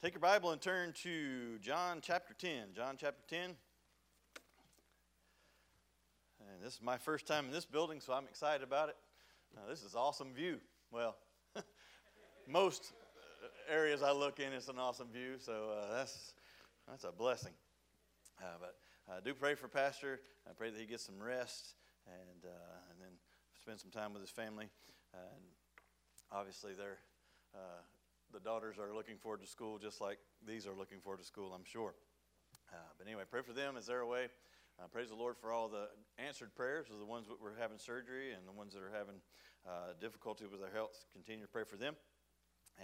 Take your Bible and turn to John chapter 10. John chapter 10. And this is my first time in this building, so I'm excited about it. Now, this is awesome view. Well, most areas I look in, it's an awesome view, so uh, that's, that's a blessing. Uh, but I do pray for Pastor. I pray that he gets some rest and, uh, and then spend some time with his family. and obviously, they're uh, the daughters are looking forward to school just like these are looking forward to school, I'm sure. Uh, but anyway, pray for them as they're away. Uh, praise the Lord for all the answered prayers of the ones that were having surgery and the ones that are having uh, difficulty with their health. Continue to pray for them.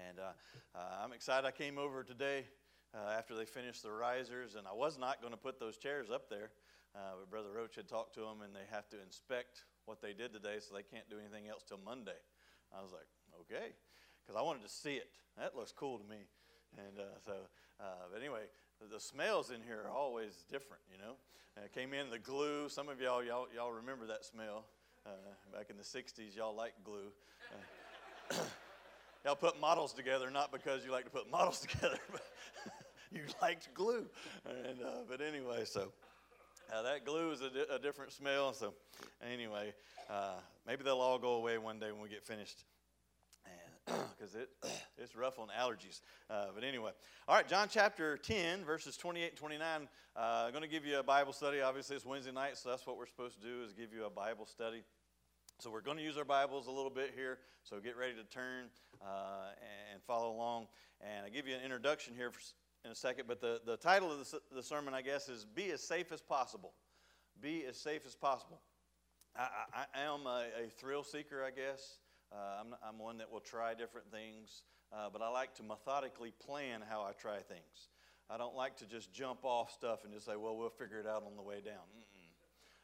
And uh, uh, I'm excited. I came over today uh, after they finished the risers, and I was not going to put those chairs up there. but Brother Roach had talked to them, and they have to inspect what they did today, so they can't do anything else till Monday. I was like, okay because I wanted to see it. That looks cool to me. And uh, so, uh, but anyway, the smells in here are always different, you know. Uh, came in the glue. Some of y'all, y'all, y'all remember that smell. Uh, back in the 60s, y'all liked glue. Uh, y'all put models together, not because you like to put models together, but you liked glue. And, uh, but anyway, so that glue is a, di- a, different smell. So anyway, maybe they'll all go away one day when we get finished because it, it's rough on allergies. Uh, but anyway, all right, John chapter 10, verses 28 and 29. Uh, I'm going to give you a Bible study. Obviously, it's Wednesday night, so that's what we're supposed to do is give you a Bible study. So we're going to use our Bibles a little bit here. So get ready to turn uh, and follow along. And I'll give you an introduction here in a second. But the, the title of the, the sermon, I guess, is Be as Safe as Possible. Be as safe as possible. I, I, I am a, a thrill seeker, I guess. Uh, I'm, I'm, one that will try different things, uh, but I like to methodically plan how I try things. I don't like to just jump off stuff and just say, well, we'll figure it out on the way down.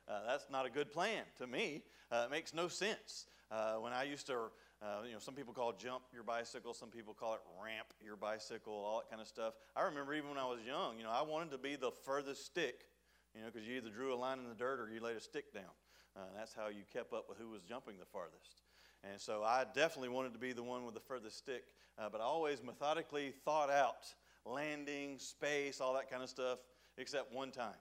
Uh, that's not a good plan to me. Uh, it makes no sense. Uh, when I used to, uh, you know, some people call jump your bicycle, some people call it ramp your bicycle, all that kind of stuff. I remember even when I was young, you know, I wanted to be the furthest stick, you know, because you either drew a line in the dirt or you laid a stick down. that's how you kept up with who was jumping the farthest. And so I definitely wanted to be the one with the furthest stick, uh, but I always methodically thought out landing, space, all that kind of stuff, except one time.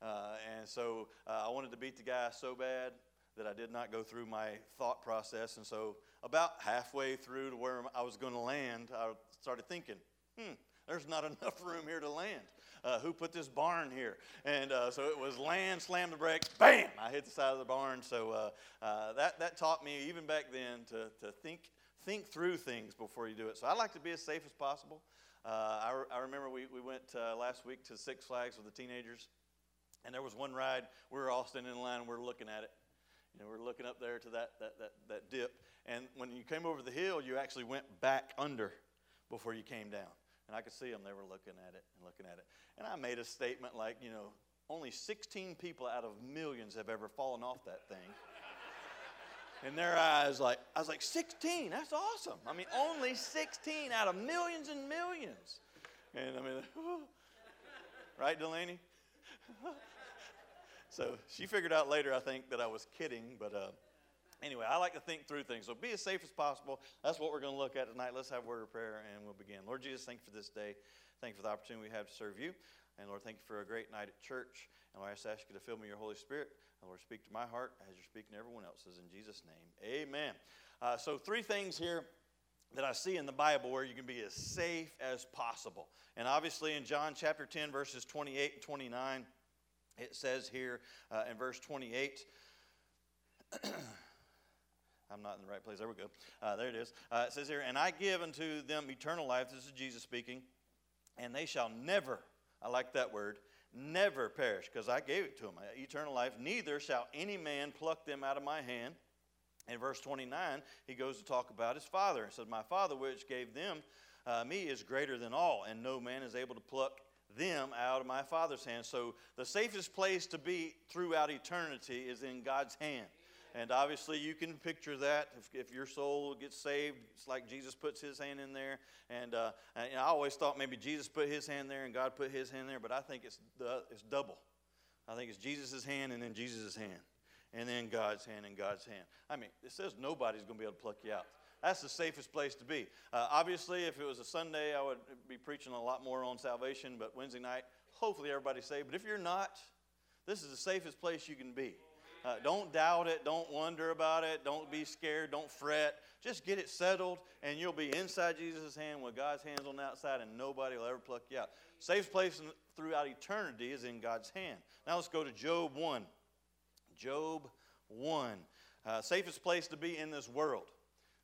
Uh, and so uh, I wanted to beat the guy so bad that I did not go through my thought process. And so about halfway through to where I was going to land, I started thinking, hmm, there's not enough room here to land uh, who put this barn here? And uh, so it was land, slam the brakes, bam! I hit the side of the barn. So uh, uh, that, that taught me, even back then, to, to think, think through things before you do it. So I like to be as safe as possible. Uh, I, I remember we, we went last week to Six Flags with the teenagers, and there was one ride. We were all standing in line, and we are looking at it. You know, we are looking up there to that, that, that, that dip. And when you came over the hill, you actually went back under before you came down. And I could see them, they were looking at it and looking at it. And I made a statement like, you know, only 16 people out of millions have ever fallen off that thing. In their eyes, like, I was like, 16, that's awesome. I mean, only 16 out of millions and millions. And I mean, right, Delaney? so she figured out later, I think, that I was kidding, but uh, Anyway, I like to think through things. So be as safe as possible. That's what we're going to look at tonight. Let's have a word of prayer and we'll begin. Lord Jesus, thank you for this day. Thank you for the opportunity we have to serve you. And Lord, thank you for a great night at church. And Lord, I just ask you to fill me your Holy Spirit. And Lord, speak to my heart as you're speaking to everyone else's. In Jesus' name, amen. Uh, so, three things here that I see in the Bible where you can be as safe as possible. And obviously, in John chapter 10, verses 28 and 29, it says here uh, in verse 28, I'm not in the right place. There we go. Uh, there it is. Uh, it says here, And I give unto them eternal life. This is Jesus speaking. And they shall never, I like that word, never perish, because I gave it to them. Eternal life. Neither shall any man pluck them out of my hand. In verse 29, he goes to talk about his Father. and said, My Father, which gave them uh, me, is greater than all, and no man is able to pluck them out of my Father's hand. So the safest place to be throughout eternity is in God's hand. And obviously, you can picture that. If, if your soul gets saved, it's like Jesus puts his hand in there. And, uh, and I always thought maybe Jesus put his hand there and God put his hand there, but I think it's, the, it's double. I think it's Jesus' hand and then Jesus' hand, and then God's hand and God's hand. I mean, it says nobody's going to be able to pluck you out. that's the safest place to be. Uh, obviously, if it was a Sunday, I would be preaching a lot more on salvation, but Wednesday night, hopefully everybody's saved. But if you're not, this is the safest place you can be. Uh, don't doubt it. Don't wonder about it. Don't be scared. Don't fret. Just get it settled, and you'll be inside Jesus' hand with God's hands on the outside, and nobody will ever pluck you out. Safe place throughout eternity is in God's hand. Now let's go to Job 1. Job 1. Uh, safest place to be in this world.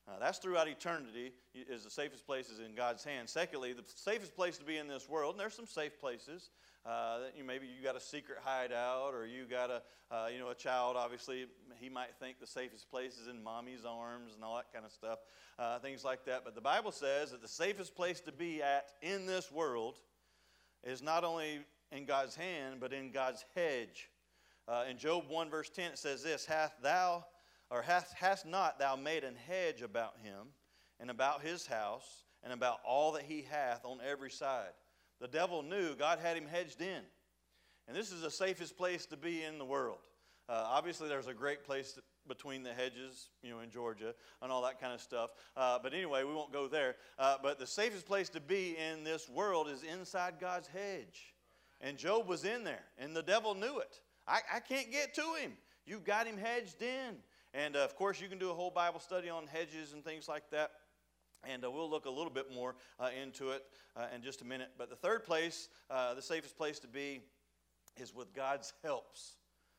Uh, that's throughout eternity is the safest place is in God's hand. Secondly, the safest place to be in this world, and there's some safe places. Uh, you maybe you got a secret hideout, or you got a uh, you know a child. Obviously, he might think the safest place is in mommy's arms and all that kind of stuff, uh, things like that. But the Bible says that the safest place to be at in this world is not only in God's hand, but in God's hedge. Uh, in Job 1, verse 10, it says this Hath thou, or hast, hast not thou made an hedge about him, and about his house, and about all that he hath on every side? The devil knew God had him hedged in. And this is the safest place to be in the world. Uh, obviously, there's a great place between the hedges, you know, in Georgia and all that kind of stuff. Uh, but anyway, we won't go there. Uh, but the safest place to be in this world is inside God's hedge. And Job was in there, and the devil knew it. I, I can't get to him. You've got him hedged in. And uh, of course, you can do a whole Bible study on hedges and things like that. And uh, we'll look a little bit more uh, into it uh, in just a minute. But the third place, uh, the safest place to be, is with God's helps.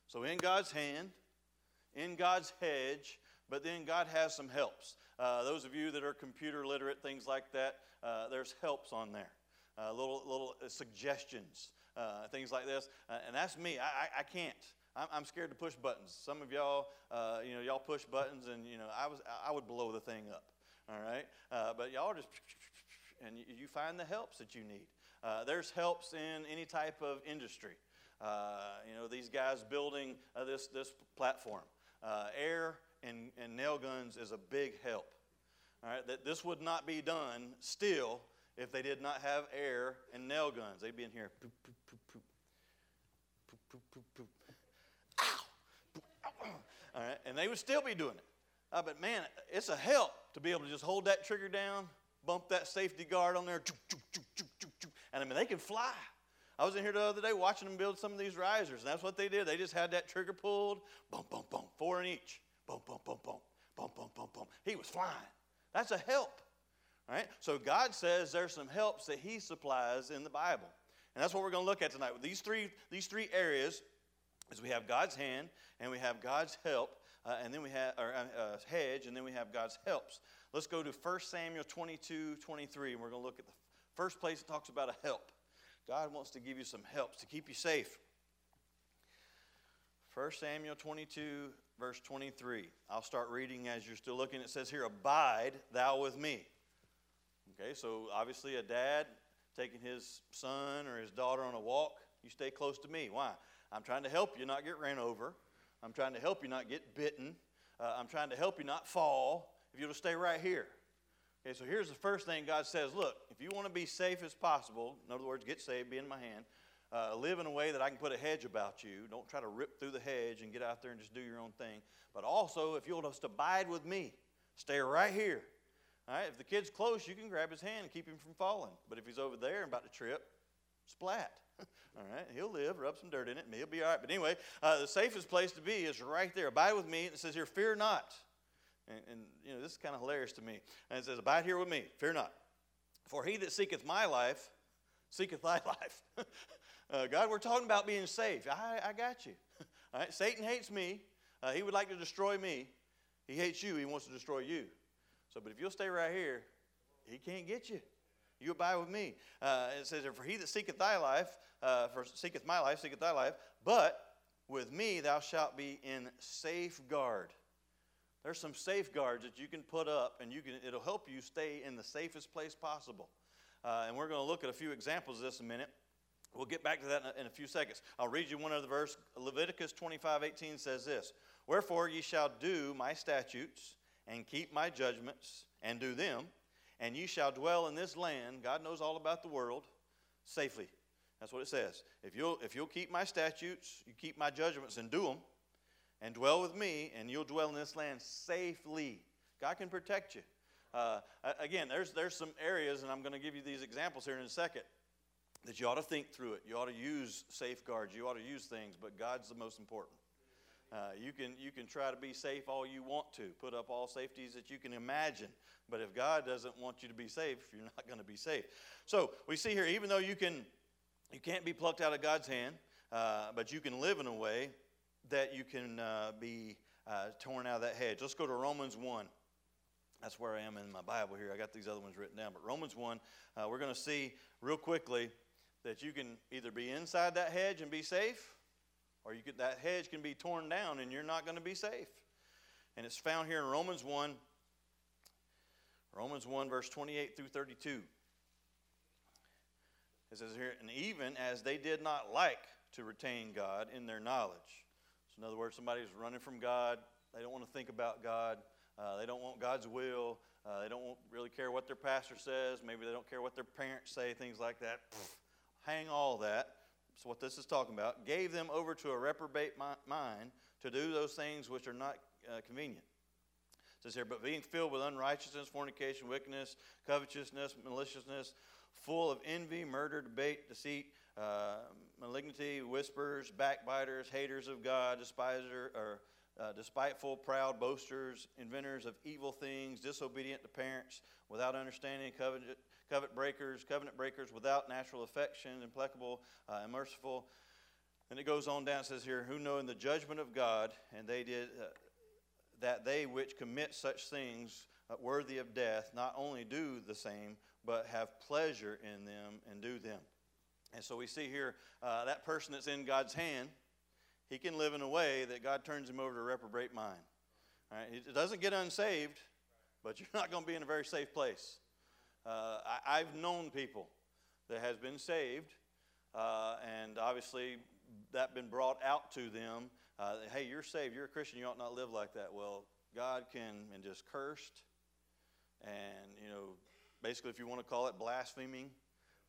So in God's hand, in God's hedge, but then God has some helps. Uh, those of you that are computer literate, things like that, uh, there's helps on there. little little suggestions, things like this. and that's me. I, I, I can't. I'm, scared to push buttons. Some of y'all, you know, y'all push buttons, and you know, I was, I would blow the thing up all right? Uh, but y'all just, and you find the helps that you need. Uh, there's helps in any type of industry. Uh, you know, these guys building uh, this, this platform. Uh, air and, and nail guns is a big help. All right, that this would not be done still if they did not have air and nail guns. They'd be in here. Poop, poop, poop, poop. Poop, poop, poop, poop. Ow! All right, and they would still be doing it. Uh, but man, it's a help to be able to just hold that trigger down, bump that safety guard on there, and I mean, they can fly. I was in here the other day watching them build some of these risers, and that's what they did. They just had that trigger pulled, boom, boom, boom, four in each, boom, boom, boom, boom, boom, boom, boom, boom. He was flying. That's a help. Right? So God says there's some helps that He supplies in the Bible. And that's what we're going to look at tonight. These three, these three areas is we have God's hand and we have God's help uh, and then we have our uh, hedge, and then we have God's helps. Let's go to 1 Samuel 22, 23, and we're going to look at the first place it talks about a help. God wants to give you some helps to keep you safe. 1 Samuel 22, verse 23. I'll start reading as you're still looking. It says here, Abide thou with me. Okay, so obviously a dad taking his son or his daughter on a walk, you stay close to me. Why? I'm trying to help you not get ran over. I'm trying to help you not get bitten. Uh, I'm trying to help you not fall if you'll stay right here. Okay, so here's the first thing God says Look, if you want to be safe as possible, in other words, get saved, be in my hand, uh, live in a way that I can put a hedge about you. Don't try to rip through the hedge and get out there and just do your own thing. But also, if you'll just abide with me, stay right here. All right, if the kid's close, you can grab his hand and keep him from falling. But if he's over there and about to trip, splat. all right, he'll live, rub some dirt in it, and he'll be all right. But anyway, uh, the safest place to be is right there. Abide with me. And it says here, fear not. And, and you know, this is kind of hilarious to me. And it says, abide here with me, fear not. For he that seeketh my life, seeketh thy life. uh, God, we're talking about being safe. I, I got you. all right, Satan hates me. Uh, he would like to destroy me. He hates you. He wants to destroy you. So, but if you'll stay right here, he can't get you. You abide with me. Uh, it says, For he that seeketh thy life, uh, for seeketh my life, seeketh thy life, but with me thou shalt be in safeguard. There's some safeguards that you can put up, and you can, it'll help you stay in the safest place possible. Uh, and we're going to look at a few examples of this in a minute. We'll get back to that in a, in a few seconds. I'll read you one other verse. Leviticus 25 18 says this Wherefore ye shall do my statutes and keep my judgments and do them and you shall dwell in this land. God knows all about the world safely. That's what it says. If you'll, if you'll keep my statutes, you keep my judgments and do them, and dwell with me, and you'll dwell in this land safely. God can protect you. Uh, again, there's, there's some areas, and I'm going to give you these examples here in a second, that you ought to think through it. You ought to use safeguards. You ought to use things, but God's the most important. Uh, you, can, you can try to be safe all you want to, put up all safeties that you can imagine. But if God doesn't want you to be safe, you're not going to be safe. So we see here, even though you, can, you can't be plucked out of God's hand, uh, but you can live in a way that you can uh, be uh, torn out of that hedge. Let's go to Romans 1. That's where I am in my Bible here. I got these other ones written down. But Romans 1, uh, we're going to see real quickly that you can either be inside that hedge and be safe, or you could, that hedge can be torn down and you're not going to be safe. And it's found here in Romans 1, Romans 1, verse 28 through 32. It says here, and even as they did not like to retain God in their knowledge. So, in other words, somebody's running from God, they don't want to think about God, uh, they don't want God's will, uh, they don't really care what their pastor says, maybe they don't care what their parents say, things like that. Pfft, hang all that. That's what this is talking about. Gave them over to a reprobate mind to do those things which are not uh, convenient. It says here, but being filled with unrighteousness, fornication, wickedness, covetousness, maliciousness, full of envy, murder, debate, deceit, uh, malignity, whisperers, backbiters, haters of God, despiser, or uh, despiteful, proud, boasters, inventors of evil things, disobedient to parents, without understanding, covenant, covenant breakers, covenant breakers, without natural affection, implacable, uh, unmerciful. And it goes on down, says here, who know in the judgment of God, and they did uh, that they which commit such things uh, worthy of death not only do the same, but have pleasure in them and do them. And so we see here uh, that person that's in God's hand, he can live in a way that God turns him over to reprobate mind. Right? It doesn't get unsaved, but you're not going to be in a very safe place. Uh, I, have known people that has been saved, uh, and obviously that been brought out to them. Uh, hey, you're saved. You're a Christian. You ought not live like that. Well, God can and just cursed, and you know, basically, if you want to call it blaspheming,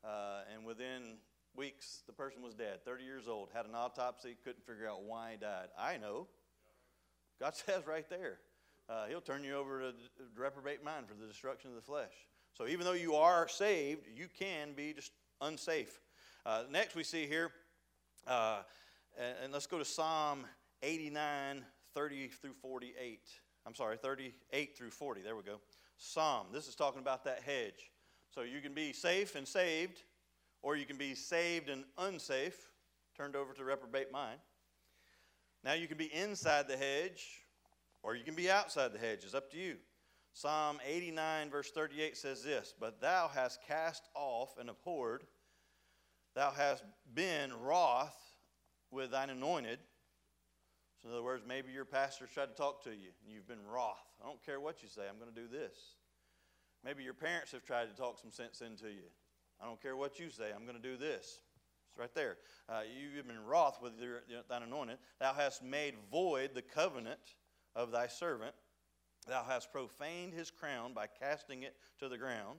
uh, and within weeks, the person was dead, 30 years old, had an autopsy, couldn't figure out why he died. I know. God says right there, uh, He'll turn you over to the reprobate mind for the destruction of the flesh. So even though you are saved, you can be just unsafe. Uh, next, we see here, uh, and, let's go to Psalm 89, 30 through 48. I'm sorry, 38 through 40. There we go. Psalm. This is talking about that hedge. So you can be safe and saved, or you can be saved and unsafe, turned over to reprobate mind. Now you can be inside the hedge, or you can be outside the hedge. It's up to you. Psalm 89, verse 38 says this But thou hast cast off and abhorred, thou hast been wroth with thine anointed. So, in other words, maybe your pastor's tried to talk to you and you've been wroth. I don't care what you say, I'm going to do this. Maybe your parents have tried to talk some sense into you. I don't care what you say, I'm going to do this. It's right there. Uh, you've been wroth with your, thine anointed. Thou hast made void the covenant of thy servant. Thou hast profaned his crown by casting it to the ground.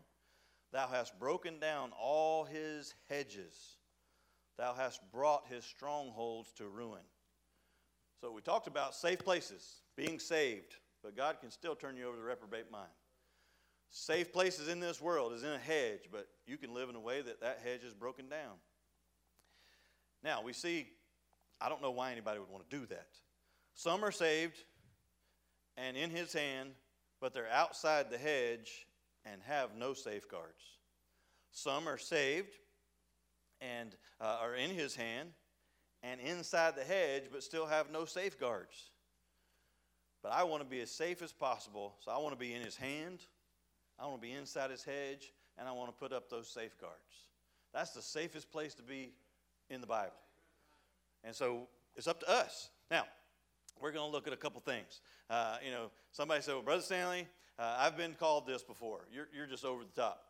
Thou hast broken down all his hedges. Thou hast brought his strongholds to ruin. So we talked about safe places, being saved, but God can still turn you over to the reprobate mind. Safe places in this world is in a hedge, but you can live in a way that that hedge is broken down. Now, we see, I don't know why anybody would want to do that. Some are saved and in his hand, but they're outside the hedge and have no safeguards. Some are saved and uh, are in his hand and inside the hedge, but still have no safeguards. But I want to be as safe as possible, so I want to be in his hand, I want to be inside his hedge, and I want to put up those safeguards. That's the safest place to be in the Bible. And so it's up to us. Now, we're going to look at a couple things. Uh, you know, somebody said, Well, Brother Stanley, uh, I've been called this before. You're, you're just over the top.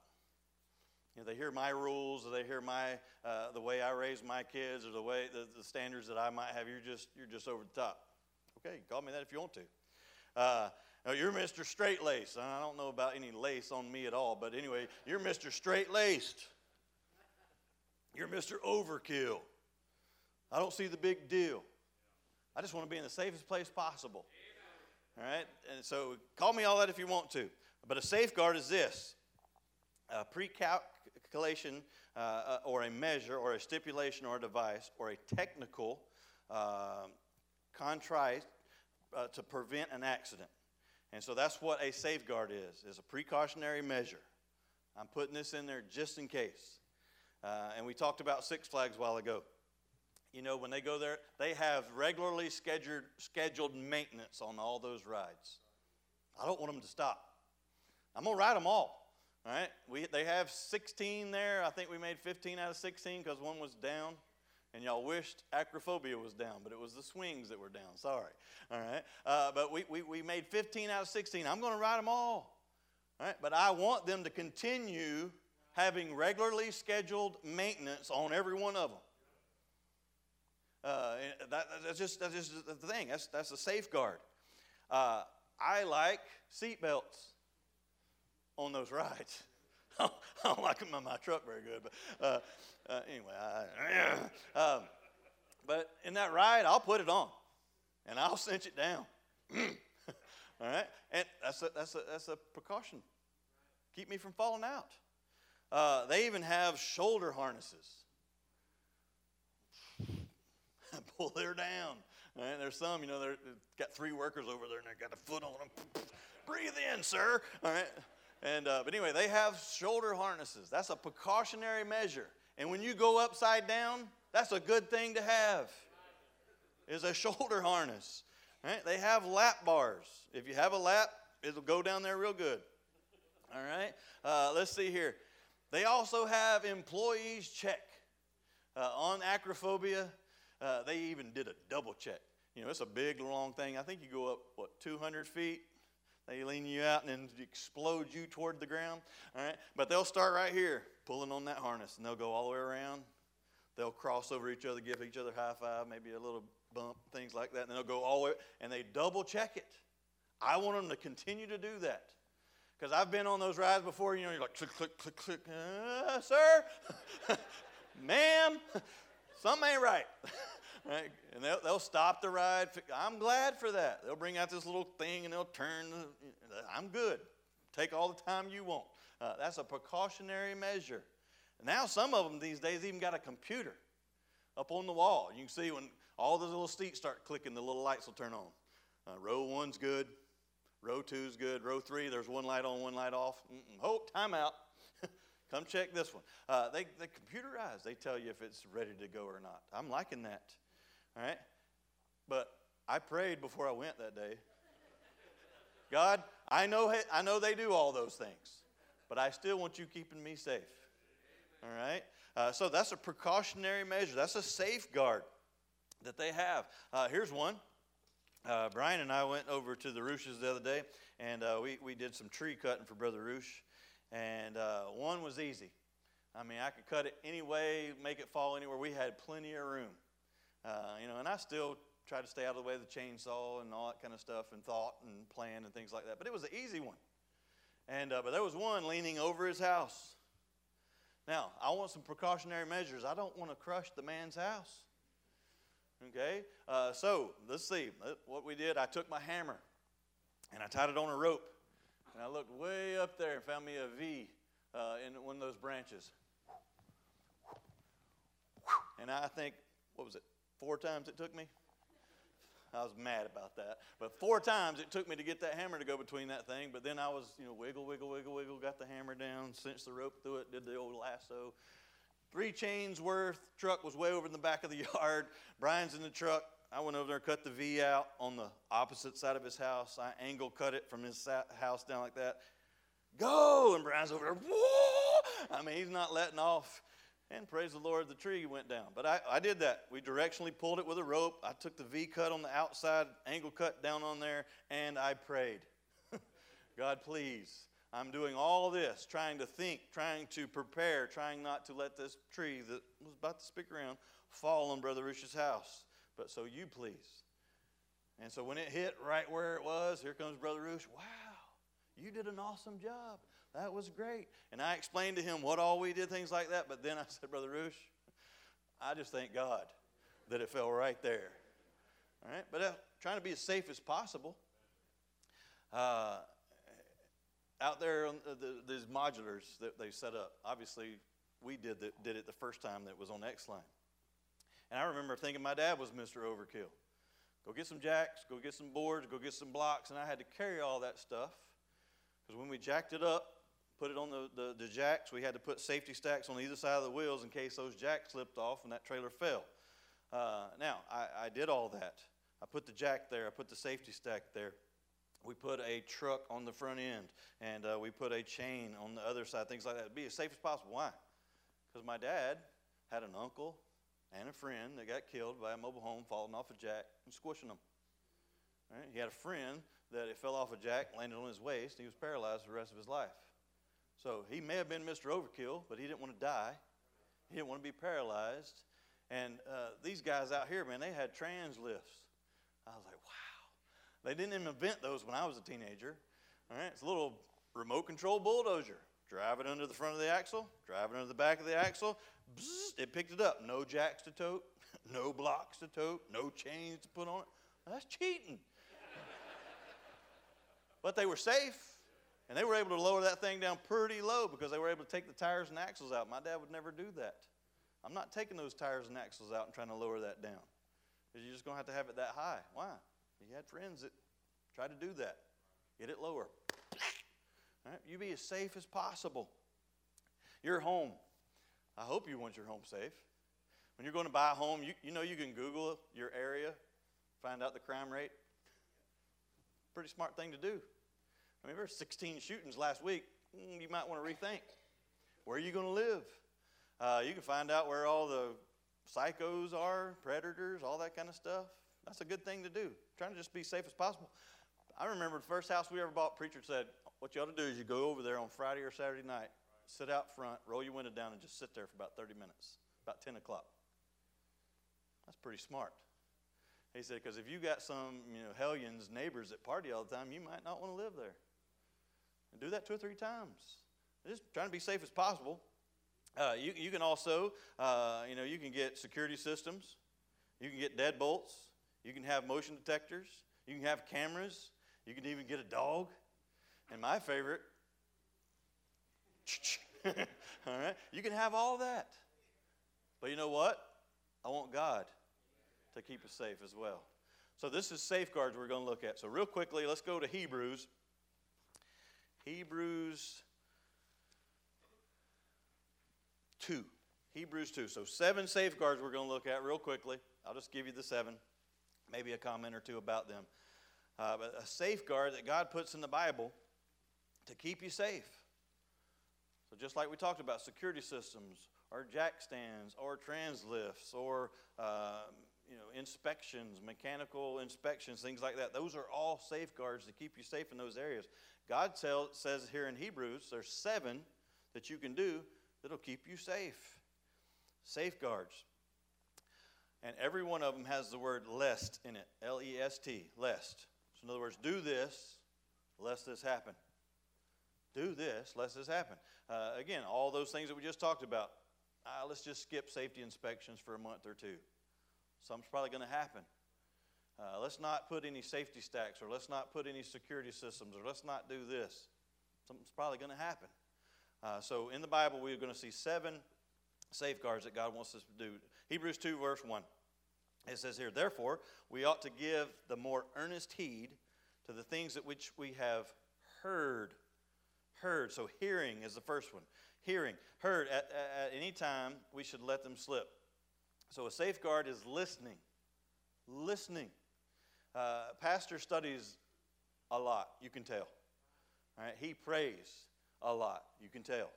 You know, they hear my rules, or they hear my uh, the way I raise my kids, or the way the, the, standards that I might have. You're just you're just over the top. Okay, call me that if you want to. Uh, you're Mr. Straight Lace. I don't know about any lace on me at all, but anyway, you're Mr. Straight Laced. You're Mr. Overkill. I don't see the big deal. I just want to be in the safest place possible. All right? And so call me all that if you want to. But a safeguard is this a pre-calculation uh, or a measure or a stipulation or a device or a technical uh, contrite uh, to prevent an accident. And so that's what a safeguard is, is a precautionary measure. I'm putting this in there just in case. Uh, and we talked about Six Flags a while ago. You know, when they go there, they have regularly scheduled, scheduled maintenance on all those rides. I don't want them to stop. I'm going to ride them all. All right? We, they have 16 there. I think we made 15 out of 16 because one was down. And y'all wished acrophobia was down, but it was the swings that were down. Sorry. All right? Uh, but we, we, we made 15 out of 16. I'm going to ride them all. All right? But I want them to continue having regularly scheduled maintenance on every one of them. Uh, that, that's, just, that's just the thing. That's, that's a safeguard. Uh, I like seat belts on those rides. I don't like them in my truck very good, but uh, uh, anyway, I, um, but in that ride, I'll put it on, and I'll cinch it down. All right, and that's a, that's a, that's a precaution. Keep me from falling out. Uh, they even have shoulder harnesses. Pull there down. Right? There's some, you know, they've got three workers over there and they've got a foot on them. Breathe in, sir. All right. And, uh, but anyway, they have shoulder harnesses. That's a precautionary measure. And when you go upside down, that's a good thing to have. Is a shoulder harness. Right? They have lap bars. If you have a lap, it'll go down there real good. All right. Uh, let's see here. They also have employees check uh, on acrophobia. Uh, they even did a double check. You know, it's a big, long thing. I think you go up, what, 200 feet? They lean you out and then explode you toward the ground. All right? But they'll start right here, pulling on that harness, and they'll go all the way around. They'll cross over each other, give each other high five, maybe a little bump, things like that. And they'll go all the way, and they double check it. I want them to continue to do that. Because I've been on those rides before, you know, you're like, click, click, click, click. Uh, sir, ma'am, something ain't right. right? And they'll, they'll stop the ride. I'm glad for that. They'll bring out this little thing and they'll turn. I'm good. Take all the time you want. Uh, that's a precautionary measure. Now, some of them these days even got a computer up on the wall. You can see when all those little seats start clicking, the little lights will turn on. Uh, row one's good. Row two's good. Row three, there's one light on, one light off. Mm-mm. Oh, time out. Come check this one. Uh, they, they computerize. They tell you if it's ready to go or not. I'm liking that. All right? But I prayed before I went that day. God, I know, I know they do all those things, but I still want you keeping me safe. All right? Uh, so that's a precautionary measure. That's a safeguard that they have. Uh, here's one. Uh, Brian and I went over to the Rooshes the other day, and uh, we, we did some tree cutting for Brother Roosh. And uh, one was easy. I mean, I could cut it any way, make it fall anywhere. We had plenty of room. Uh, you know, and I still try to stay out of the way of the chainsaw and all that kind of stuff and thought and plan and things like that. But it was an easy one. And, uh, but there was one leaning over his house. Now, I want some precautionary measures. I don't want to crush the man's house. Okay? Uh, so, let's see. What we did, I took my hammer and I tied it on a rope. And I looked way up there and found me a V uh, in one of those branches. And I think, what was it, four times it took me. I was mad about that. But four times it took me to get that hammer to go between that thing. But then I was, you know, wiggle, wiggle, wiggle, wiggle, got the hammer down, cinched the rope through it, did the old lasso. Three chains worth. Truck was way over in the back of the yard. Brian's in the truck. I went over there, cut the V out on the opposite side of his house. I angle cut it from his house down like that. Go! And Brian's over there. Whoa! I mean, he's not letting off. And praise the Lord, the tree went down. But I, I did that. We directionally pulled it with a rope. I took the V cut on the outside, angle cut down on there, and I prayed. God, please. I'm doing all this, trying to think, trying to prepare, trying not to let this tree that was about to speak around fall on Brother Rush's house. But so you please. And so when it hit right where it was, here comes Brother Rush. Wow, you did an awesome job. That was great. And I explained to him what all we did, things like that. But then I said, Brother Roosh, I just thank God that it fell right there. All right? But uh, trying to be as safe as possible. Uh, out there on the, the, these modulars that they set up. Obviously, we did, the, did it the first time that was on X Line. And I remember thinking my dad was Mr. Overkill. Go get some jacks, go get some boards, go get some blocks, and I had to carry all that stuff. Because when we jacked it up, put it on the, the, the, jacks, we had to put safety stacks on either side of the wheels in case those jacks slipped off and that trailer fell. Uh, now, I, I did all that. I put the jack there, I put the safety stack there. We put a truck on the front end, and uh, we put a chain on the other side, things like that. to be as safe as possible. Why? Because my dad had an uncle and a friend that got killed by a mobile home falling off a jack and squishing them. Right? He had a friend that it fell off a jack, landed on his waist, and he was paralyzed for the rest of his life. So he may have been Mr. Overkill, but he didn't want to die. He didn't want to be paralyzed. And uh, these guys out here, man, they had trans lifts. I was like, wow. They didn't even invent those when I was a teenager. All right, it's a little remote control bulldozer. Drive it under the front of the axle, drive it under the back of the axle. It picked it up. No jacks to tote, no blocks to tote, no chains to put on it. That's cheating. but they were safe, and they were able to lower that thing down pretty low because they were able to take the tires and axles out. My dad would never do that. I'm not taking those tires and axles out and trying to lower that down. Because you're just going to have to have it that high. Why? He had friends that tried to do that. Get it lower. Right? You be as safe as possible. Your home. I hope you want your home safe. When you're going to buy a home, you, you know you can Google your area, find out the crime rate. Pretty smart thing to do. I mean, there's 16 shootings last week. Mm, you might want to rethink. Where are you going to live? Uh, you can find out where all the psychos are, predators, all that kind of stuff. That's a good thing to do. Trying to just be safe as possible. I remember the first house we ever bought, preacher said, what you ought to do is you go over there on Friday or Saturday night, sit out front, roll your window down, and just sit there for about 30 minutes, about 10 o'clock. That's pretty smart. He said, because if you got some, you know, hellions, neighbors that party all the time, you might not want to live there. And do that two or three times. Just trying to be safe as possible. Uh, you, you can also, uh, you know, you can get security systems. You can get deadbolts. You can have motion detectors. You can have cameras. You can even get a dog. And my favorite, all right, you can have all that. But you know what? I want God to keep us safe as well. So this is safeguards we're going to look at. So real quickly, let's go to Hebrews. Hebrews 2. Hebrews 2. So seven safeguards we're going to look at real quickly. I'll just give you the seven, maybe a comment or two about them. Uh, but a safeguard that God puts in the Bible to keep you safe. So, just like we talked about security systems, or jack stands, or trans lifts, or uh, you know, inspections, mechanical inspections, things like that. Those are all safeguards to keep you safe in those areas. God tell, says here in Hebrews, there's seven that you can do that'll keep you safe. Safeguards. And every one of them has the word lest in it L E S T, lest. So, in other words, do this lest this happen do this, lest this happen. Uh, again, all those things that we just talked about. Uh, let's just skip safety inspections for a month or two. Something's probably going to happen. Uh, let's not put any safety stacks, or let's not put any security systems, or let's not do this. Something's probably going to happen. Uh, so in the Bible, we're going to see seven safeguards that God wants us to do. Hebrews 2, verse 1. It says here, Therefore, we ought to give the more earnest heed to the things that which we have heard heard. So hearing is the first one. Hearing, heard. At, at, any time, we should let them slip. So a safeguard is listening. Listening. Uh, pastor studies a lot, you can tell. All right? He prays a lot, you can tell.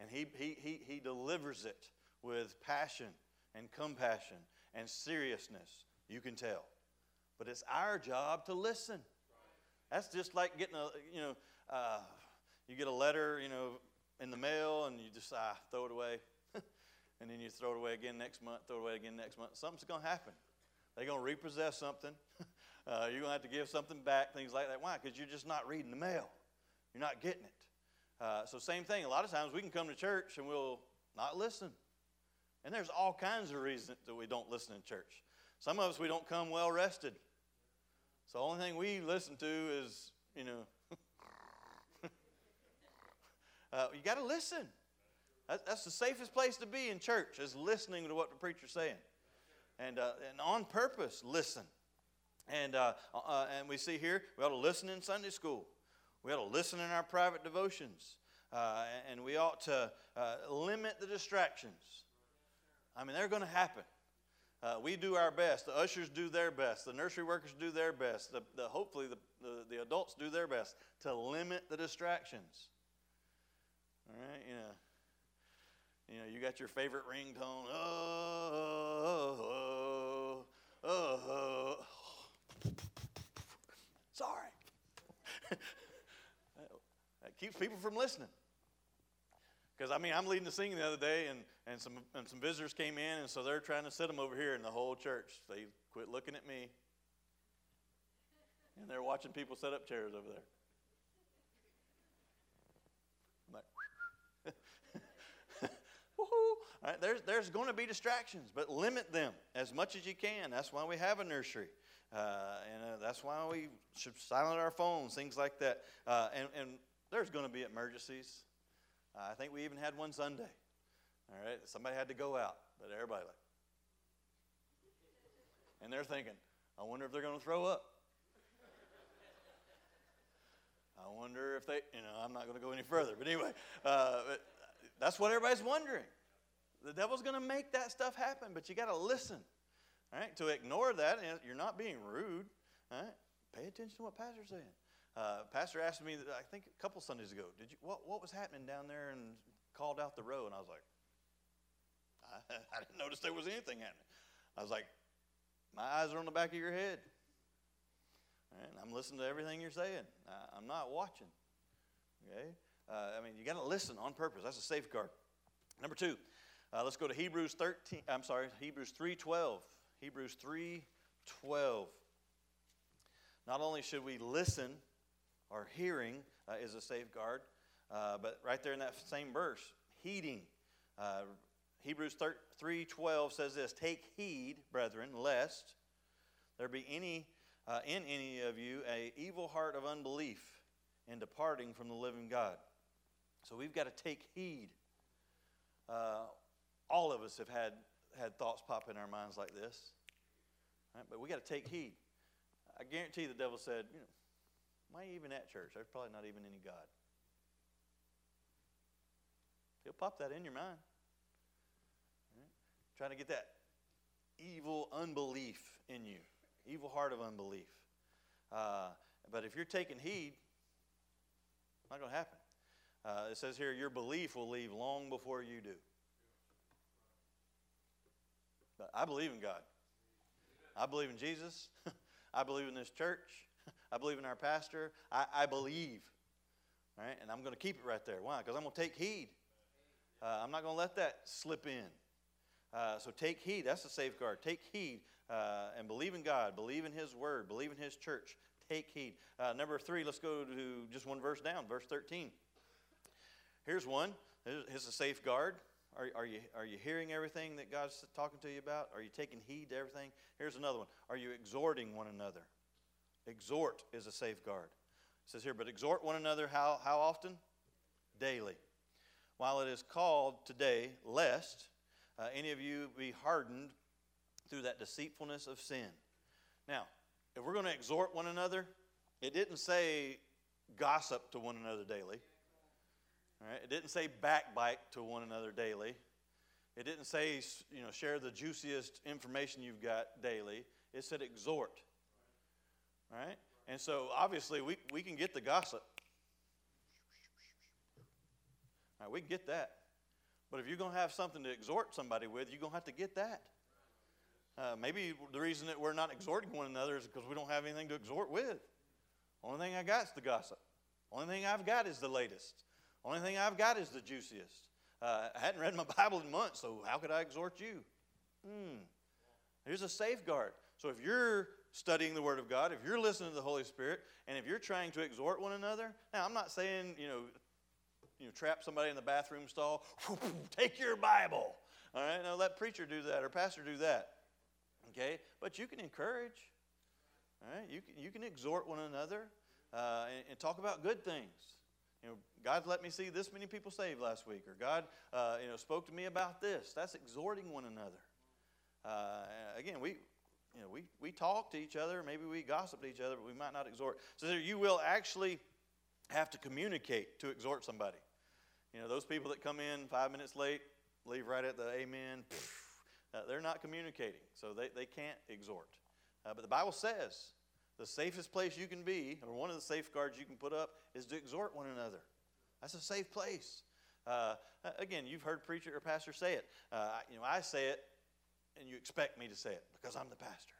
And he, he, he, he delivers it with passion and compassion and seriousness, you can tell. But it's our job to listen. That's just like getting a, you know, uh, you get a letter, you know, in the mail and you just ah, throw it away. And then you throw it away again next month, throw it away again next month. Something's going to happen. They're going to repossess something. uh, you're going to have to give something back, things like that. Why? Because you're just not reading the mail. You're not getting it. Uh, so, same thing. A lot of times we can come to church and we'll not listen. And there's all kinds of reasons that we don't listen in church. Some of us, we don't come well rested. So, the only thing we listen to is, you know, Uh, you got to listen. That, that's the safest place to be in church is listening to what the preacher's saying, and uh, and on purpose listen. And uh, uh, and we see here we ought to listen in Sunday school. We ought to listen in our private devotions, uh, and we ought to uh, limit the distractions. I mean, they're going to happen. Uh, we do our best. The ushers do their best. The nursery workers do their best. The, the, hopefully, the, the, the adults do their best to limit the distractions. All right, you know, you know, you got your favorite ringtone. Oh, oh, oh, oh. Sorry. that keeps people from listening. Because I mean, I'm leading the singing the other day, and, and some and some visitors came in, and so they're trying to sit them over here, and the whole church they quit looking at me, and they're watching people set up chairs over there. I'm like, woohoo! All right, there's there's going to be distractions, but limit them as much as you can. That's why we have a nursery. Uh, and uh, that's why we should silence our phones, things like that. Uh, and, and there's going to be emergencies. I think we even had one Sunday. All right, somebody had to go out, but everybody like, and they're thinking, I wonder if they're going to throw up. I wonder if they, you know, I'm not going to go any further, but anyway, uh, that's what everybody's wondering. The devil's going to make that stuff happen, but you got to listen. All right, to ignore that, you're not being rude. All right, pay attention to what Pastor's saying. Uh, Pastor asked me, I think a couple Sundays ago, did you what, what was happening down there and called out the row? And I was like, I, I didn't notice there was anything happening. I was like, my eyes are on the back of your head. And I'm listening to everything you're saying. I, am not watching. Okay? Uh, I mean, you got to listen on purpose. That's a safeguard. Number two, uh, let's go to Hebrews 13. I'm sorry, Hebrews 3:12. Hebrews 3:12. Not only should we listen our hearing uh, is a safeguard. Uh, but right there in that same verse, heeding. Uh, Hebrews 3:12 says this: "Take heed, brethren, lest there be any uh, in any of you a evil heart of unbelief in departing from the living God." So we've got to take heed. All of us have had had thoughts pop in our minds like this, right? but we got to take heed. I guarantee the devil said, you know, why even at church? There's probably not even any God. He'll pop that in your mind. Right? Trying to get that evil unbelief in you, evil heart of unbelief. Uh, but if you're taking heed, not going to happen. Uh, it says here, your belief will leave long before you do. But I believe in God. I believe in Jesus. I believe in this church. I believe in our pastor. I, I believe. Right? And I'm going to keep it right there. Why? Because I'm going to take heed. Uh, I'm not going to let that slip in. Uh, so take heed. That's a safeguard. Take heed uh, and believe in God. Believe in His Word. Believe in His church. Take heed. Uh, number three, let's go to just one verse down, verse 13. Here's one. Here's a safeguard. Are, are, you, are you hearing everything that God's talking to you about? Are you taking heed to everything? Here's another one. Are you exhorting one another? Exhort is a safeguard. It says here, but exhort one another how, how often? Daily. While it is called today, lest uh, any of you be hardened through that deceitfulness of sin. Now, if we're going to exhort one another, it didn't say gossip to one another daily. Right? It didn't say backbite to one another daily. It didn't say, you know, share the juiciest information you've got daily. It said exhort. Right? And so obviously we, we can get the gossip. Right, we can get that. But if you're going to have something to exhort somebody with, you're going to have to get that. Uh, maybe the reason that we're not exhorting one another is because we don't have anything to exhort with. Only thing I got is the gossip. Only thing I've got is the latest. Only thing I've got is the juiciest. Uh, I hadn't read my Bible in months, so how could I exhort you? Hmm. Here's a safeguard. So if you're studying the Word of God, if you're listening to the Holy Spirit, and if you're trying to exhort one another, now I'm not saying, you know, you know, trap somebody in the bathroom stall, take your Bible. All right, now let preacher do that or pastor do that. Okay, but you can encourage. All right, you can, you can exhort one another uh, and, and, talk about good things. You know, God let me see this many people saved last week, or God, uh, you know, spoke to me about this. That's exhorting one another. Uh, again, we, you know, we, we talk to each other, maybe we gossip to each other, but we might not exhort. So you will actually have to communicate to exhort somebody. You know, those people that come in five minutes late, leave right at the amen, uh, they're not communicating, so they, they can't exhort. Uh, but the Bible says the safest place you can be, or one of the safeguards you can put up, is to exhort one another. That's a safe place. Uh, again, you've heard preacher or pastor say it. Uh, you know, I say it, and you expect me to say it because I'm the pastor.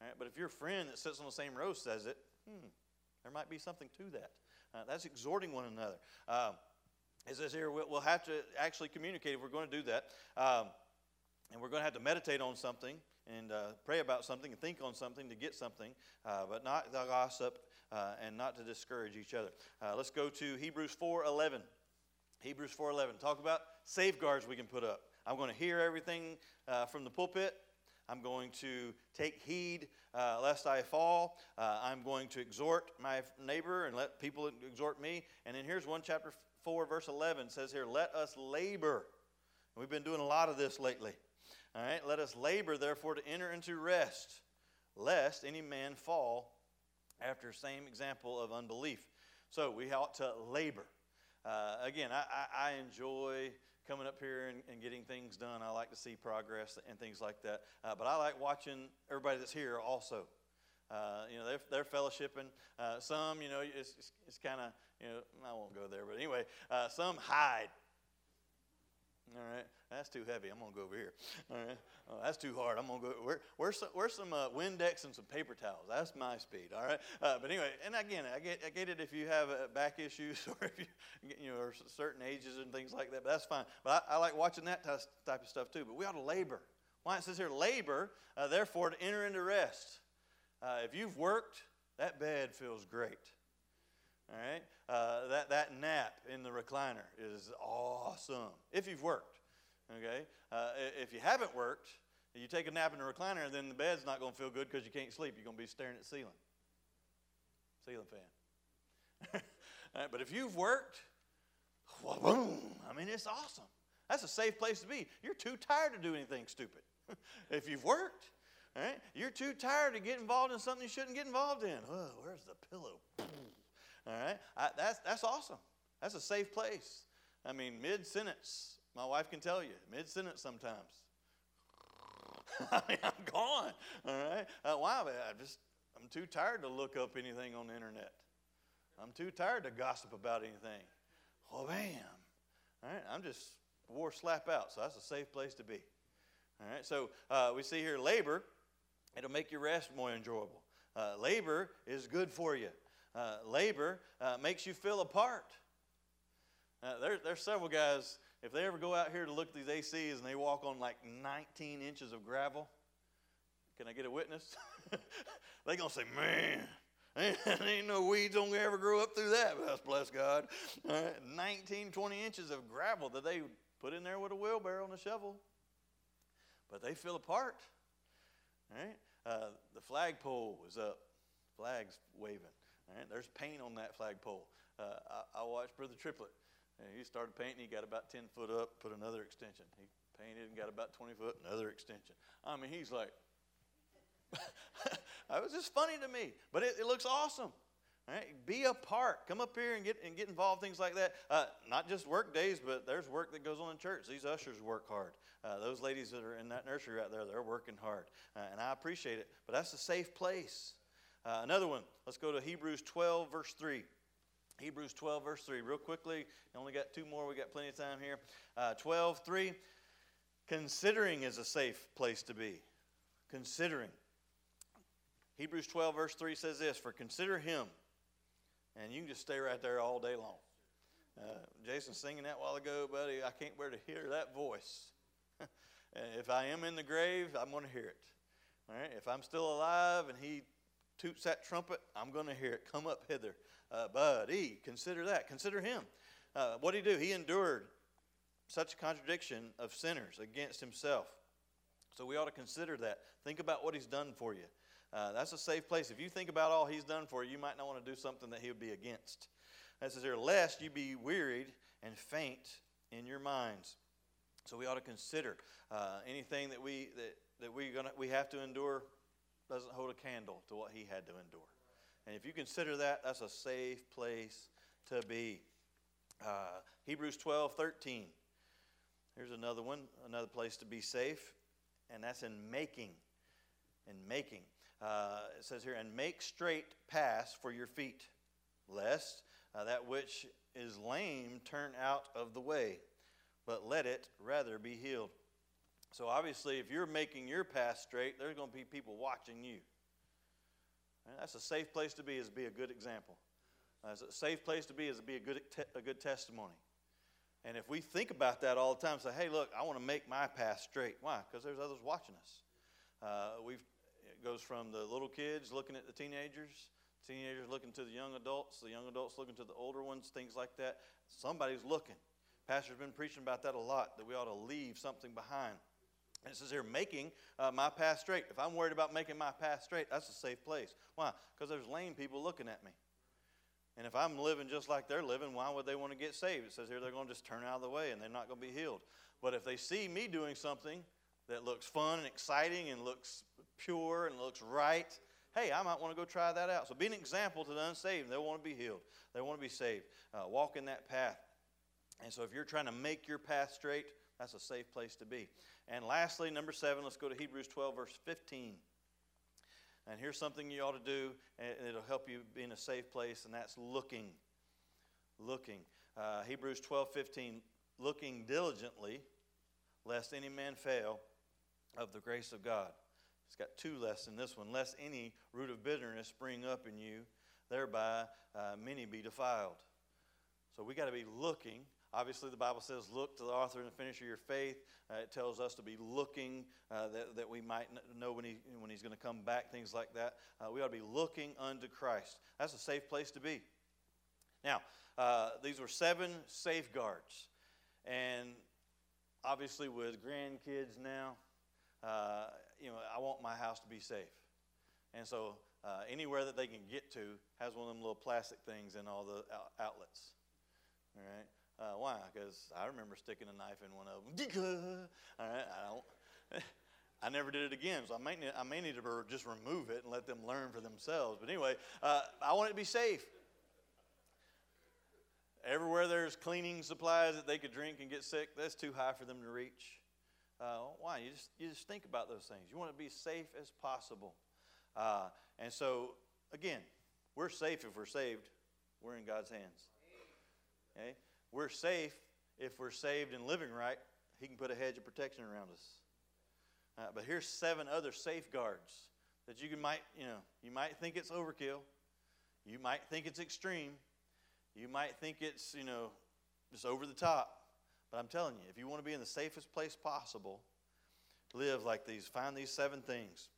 Right? But if your friend that sits on the same row says it, hmm, there might be something to that. Uh, that's exhorting one another. Um, it says here we'll, have to actually communicate if we're going to do that. Um, and we're going to have to meditate on something and uh, pray about something and think on something to get something, uh, but not to gossip uh, and not to discourage each other. Uh, let's go to Hebrews 4.11. Hebrews 4.11. Talk about safeguards we can put up. I'm going to hear everything uh, from the pulpit. I'm going to take heed uh, lest I fall. I'm going to exhort my neighbor and let people exhort me. And then here's one chapter 4, verse 11 says here, Let us labor. We've been doing a lot of this lately. All right, let us labor, therefore, to enter into rest, lest any man fall after same example of unbelief. So we ought to labor. Uh, again, I, I, I, enjoy coming up here and, and, getting things done. I like to see progress and things like that. Uh, but I like watching everybody that's here also. Uh, you know, they're, they're fellowshipping. Uh, some, you know, it's, it's, it's kind of, you know, I won't go there, but anyway, uh, some hide. All right, that's too heavy. I'm gonna go over here. All right, oh, that's too hard. I'm gonna go. Where, where's some, where's some uh, Windex and some paper towels? That's my speed. All right, uh, but anyway, and again, I get, I get it if you have uh, back issues or if you, you know, or certain ages and things like that. But that's fine. But I, I like watching that type of stuff too. But we ought to labor. Why it says here, labor, uh, therefore, to enter into rest. Uh, if you've worked, that bed feels great. All right? Uh, that, that nap in the recliner is awesome if you've worked. Okay? Uh, if you haven't worked, you take a nap in the recliner, and then the bed's not going to feel good because you can't sleep. You're going to be staring at the ceiling. Ceiling fan. but if you've worked, boom! I mean, it's awesome. That's a safe place to be. You're too tired to do anything stupid. if you've worked, right? You're too tired to get involved in something you shouldn't get involved in. Oh, where's the pillow? All right? I, that's, that's awesome. That's a safe place. I mean, mid sentence, my wife can tell you, mid sentence sometimes. I mean, I'm gone. All right? Uh, why? I just, I'm too tired to look up anything on the internet. I'm too tired to gossip about anything. Well, bam. All right? I'm just wore slap out, so that's a safe place to be. All right? So uh, we see here labor It'll make your rest more enjoyable. Uh, labor is good for you. Uh, labor uh, makes you feel apart. Uh, there, there's several guys, if they ever go out here to look at these ACs and they walk on like 19 inches of gravel, can I get a witness? They're going to say, man, ain't, no weeds gonna ever grow up through that. Bless God. 19, 20 inches of gravel that they put in there with a wheelbarrow and a shovel. But they feel apart. Right? Uh, the flagpole was up, flags waving. Right? There's paint on that flagpole. Uh, I, I, watched Brother Triplett. And he started painting. He got about 10 foot up, put another extension. He painted and got about 20 foot, another extension. I mean, he's like, that was just funny to me. But it, it looks awesome. Right? Be a part. Come up here and get and get involved. Things like that. Uh, not just work days, but there's work that goes on in church. These ushers work hard. Uh, those ladies that are in that nursery out there, they're working hard, uh, and I appreciate it. But that's a safe place. Uh, another one. Let's go to Hebrews 12, verse 3. Hebrews 12, verse 3. Real quickly, only got two more. We got plenty of time here. Uh, 12, 3. Considering is a safe place to be. Considering. Hebrews 12, verse 3 says this For consider him and you can just stay right there all day long. Uh, Jason singing that while ago, buddy. I can't bear to hear that voice. if I am in the grave, I'm going to hear it. All right. If I'm still alive and he toots that trumpet, I'm going to hear it. Come up hither, uh, buddy. Consider that. Consider him. Uh, what did he do? He endured such a contradiction of sinners against himself. So we ought to consider that. Think about what he's done for you. Uh, that's a safe place. If you think about all he's done for you, you might not want to do something that he would be against. That says here, lest you be wearied and faint in your minds. So we ought to consider uh, anything that we that, that we gonna we have to endure doesn't hold a candle to what he had to endure. And if you consider that, that's a safe place to be. Uh, Hebrews 12, 13. Here's another one, another place to be safe, and that's in making. In making. Uh, it says here, and make straight paths for your feet, lest uh, that which is lame turn out of the way, but let it rather be healed. So obviously, if you're making your path straight, there's going to be people watching you. And that's a safe place to be, is be a good example. That's a safe place to be, is to be a good, te- a good testimony. And if we think about that all the time, say, hey, look, I want to make my path straight. Why? Because there's others watching us. Uh, we've, it goes from the little kids looking at the teenagers, teenagers looking to the young adults, the young adults looking to the older ones, things like that. Somebody's looking. Pastor's been preaching about that a lot, that we ought to leave something behind. It says here, making uh, my path straight. If I'm worried about making my path straight, that's a safe place. Why? Because there's lame people looking at me. And if I'm living just like they're living, why would they want to get saved? It says here they're going to just turn out of the way and they're not going to be healed. But if they see me doing something that looks fun and exciting and looks pure and looks right, hey, I might want to go try that out. So be an example to the unsaved. They want to be healed, they want to be saved. Uh, walk in that path. And so if you're trying to make your path straight, that's a safe place to be. And lastly, number seven, let's go to Hebrews 12, verse 15. And here's something you ought to do, and it'll help you be in a safe place, and that's looking. Looking. Uh, Hebrews 12, 15. Looking diligently, lest any man fail of the grace of God. It's got two less in this one. Lest any root of bitterness spring up in you, thereby uh, many be defiled. So we got to be looking Obviously, the Bible says, look to the author and the finisher of your faith. Uh, it tells us to be looking uh, that, that we might know when, he, when he's going to come back, things like that. Uh, we ought to be looking unto Christ. That's a safe place to be. Now, uh, these were seven safeguards. And obviously, with grandkids now, uh, you know, I want my house to be safe. And so, uh, anywhere that they can get to has one of them little plastic things in all the outlets. All right? Uh, why? Because I remember sticking a knife in one of them. All right, I don't. I never did it again, so I may, need, I may need to just remove it and let them learn for themselves. But anyway, uh, I want it to be safe. Everywhere there's cleaning supplies that they could drink and get sick, that's too high for them to reach. Uh, why? You just, you just think about those things. You want to be safe as possible. Uh, and so, again, we're safe if we're saved. We're in God's hands. Okay? We're safe if we're saved and living right. He can put a hedge of protection around us. Uh, but here's seven other safeguards that you can might, you know, you might think it's overkill. You might think it's extreme. You might think it's, you know, just over the top. But I'm telling you, if you want to be in the safest place possible, live like these. Find these seven things.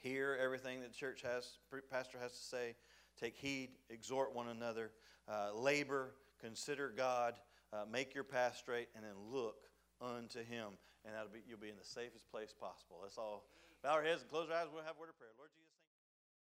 Hear everything that the church has, pastor has to say. Take heed, exhort one another, uh, labor, consider God, uh, make your path straight, and then look unto Him. And that'll be, you'll be in the safest place possible. Let's all bow our heads and close our eyes. We'll have a word of prayer. Lord Jesus.